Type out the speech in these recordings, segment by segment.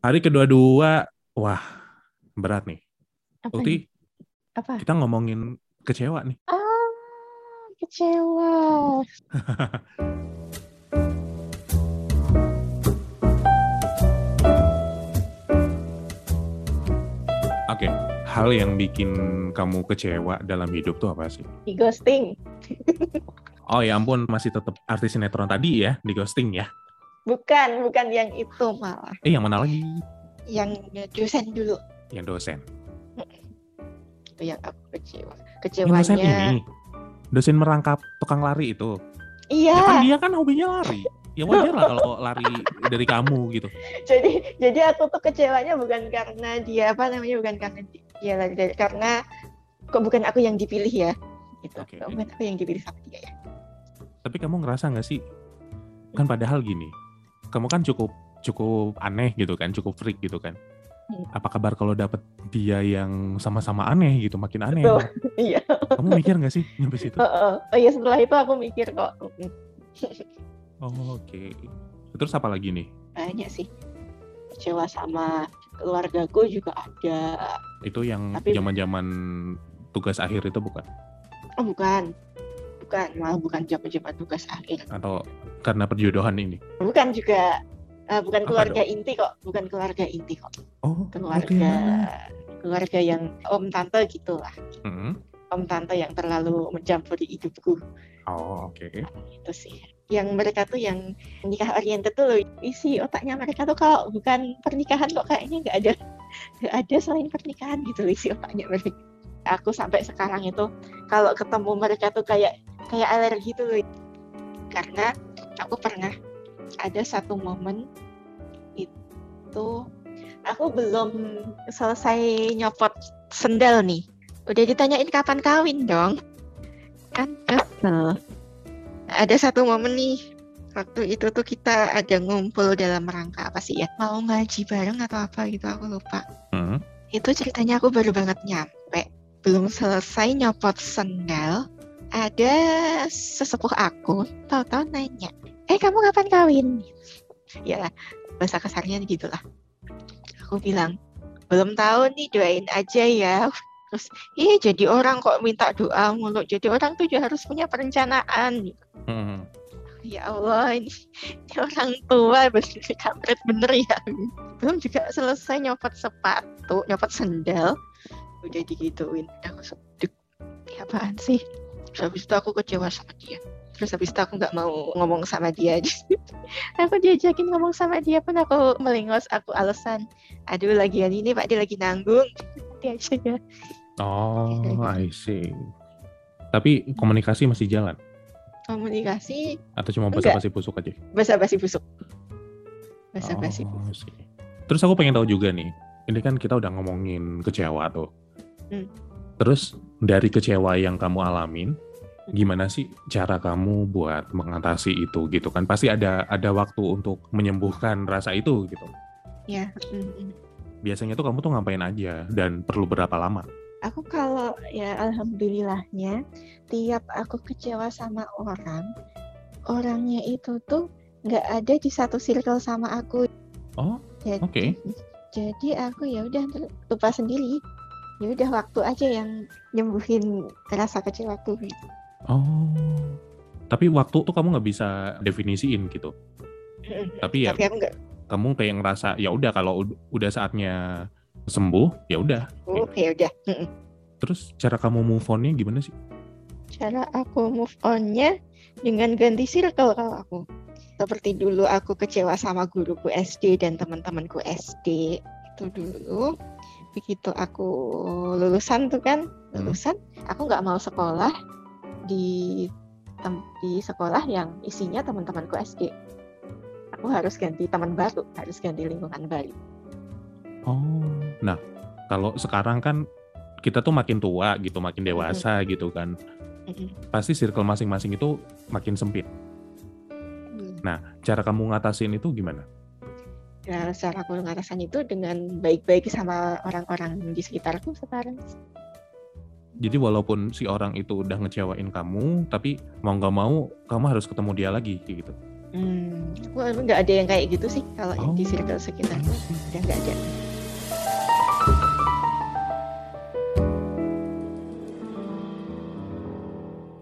Hari kedua-dua, wah berat nih. Apa Ulti, nih? Apa? kita ngomongin kecewa nih. Ah, kecewa. Oke, hal yang bikin kamu kecewa dalam hidup tuh apa sih? Di ghosting. Oh ya ampun, masih tetap artis sinetron tadi ya, di ghosting ya. Bukan, bukan yang itu malah. Eh, yang mana lagi? Yang dosen dulu. Yang dosen. Itu yang aku kecewa. Yang dosen Kecewanya. ini. Dosen merangkap tukang lari itu. Iya. Ya kan dia kan hobinya lari. Ya wajar lah kalau lari dari kamu gitu. jadi jadi aku tuh kecewanya bukan karena dia apa namanya bukan karena dia lari dari karena kok bukan aku yang dipilih ya gitu Oke. Kok bukan aku yang dipilih sama dia ya Tapi kamu ngerasa nggak sih? Kan padahal gini, kamu kan cukup cukup aneh gitu kan, cukup freak gitu kan. Hmm. Apa kabar kalau dapet dia yang sama-sama aneh gitu, makin aneh. Betul. iya Kamu mikir nggak sih nyampe situ? oh, oh. oh iya setelah itu aku mikir kok Oh, Oke. Terus apa lagi nih? banyak sih kecewa sama keluargaku juga ada Itu yang Tapi- zaman-zaman tugas akhir itu bukan? oh bukan bukan malah bukan zaman-zaman tugas akhir Atau karena perjodohan ini? bukan juga eh, bukan keluarga inti kok bukan keluarga inti kok Oh, keluarga mana? keluarga yang om tante gitu lah Mm-mm. om tante yang terlalu mencampuri hidupku Oh, oke. itu sih yang mereka tuh yang nikah oriented tuh loh isi otaknya mereka tuh kalau bukan pernikahan kok kayaknya nggak ada nggak ada selain pernikahan gitu loh isi otaknya mereka aku sampai sekarang itu kalau ketemu mereka tuh kayak kayak alergi tuh loh karena aku pernah ada satu momen itu aku belum selesai nyopot sendal nih. Udah ditanyain kapan kawin dong. Kan kesel. ada satu momen nih waktu itu tuh kita ada ngumpul dalam rangka apa sih ya? Mau ngaji bareng atau apa gitu aku lupa. Hmm. itu ceritanya aku baru banget nyampe. Belum selesai nyopot sendal ada sesepuh aku tahu-tahu nanya eh kamu kapan kawin? Ya bahasa kasarnya gitulah aku bilang belum tahu nih doain aja ya. Terus ih jadi orang kok minta doa mulu. Jadi orang tuh juga harus punya perencanaan. Hmm. ya Allah ini, ini orang tua bener kampret bener ya. Belum juga selesai nyopot sepatu nyopot sendal. Udah digituin. Aku sedek "Ini apaan sih? Terus habis itu aku kecewa sama dia terus habis itu aku nggak mau ngomong sama dia aku diajakin ngomong sama dia pun aku melingos aku alasan aduh lagian ini pak dia lagi nanggung dia aja ya Oh, I see. Tapi komunikasi masih jalan? komunikasi Atau cuma Enggak. basa-basi busuk aja? basa-basi busuk basa-basi Oh, sih. Terus aku pengen tahu juga nih, ini kan kita udah ngomongin kecewa tuh. Hmm. Terus dari kecewa yang kamu alamin, gimana sih cara kamu buat mengatasi itu gitu kan? Pasti ada ada waktu untuk menyembuhkan rasa itu gitu. ya. Biasanya tuh kamu tuh ngapain aja dan perlu berapa lama? aku kalau ya alhamdulillahnya tiap aku kecewa sama orang orangnya itu tuh nggak ada di satu circle sama aku Oh, oke. jadi aku ya udah lupa sendiri ya udah waktu aja yang nyembuhin rasa kecewaku gitu. Oh. Tapi waktu tuh kamu nggak bisa definisiin gitu. Tapi ya tapi aku kamu kayak ngerasa ya udah kalau ud- udah saatnya sembuh ya udah. oh ya udah. Terus cara kamu move on-nya gimana sih? cara aku move onnya dengan ganti circle kalau aku seperti dulu aku kecewa sama guruku SD dan teman-temanku SD itu dulu begitu aku lulusan tuh kan Hmm. lulusan aku nggak mau sekolah di di sekolah yang isinya teman-temanku SD aku harus ganti teman baru harus ganti lingkungan baru Oh, nah kalau sekarang kan kita tuh makin tua gitu, makin dewasa gitu kan. Mm-mm. Pasti circle masing-masing itu makin sempit. Nah, cara kamu ngatasin itu gimana? Nah, cara aku ngatasan itu dengan baik-baik sama orang-orang di sekitarku sekarang. Jadi walaupun si orang itu udah ngecewain kamu, tapi mau nggak mau kamu harus ketemu dia lagi kayak gitu. Hmm, aku nggak ada yang kayak gitu sih kalau Oh. di circle sekitarku udah nggak ada.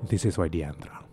This is why Diantra.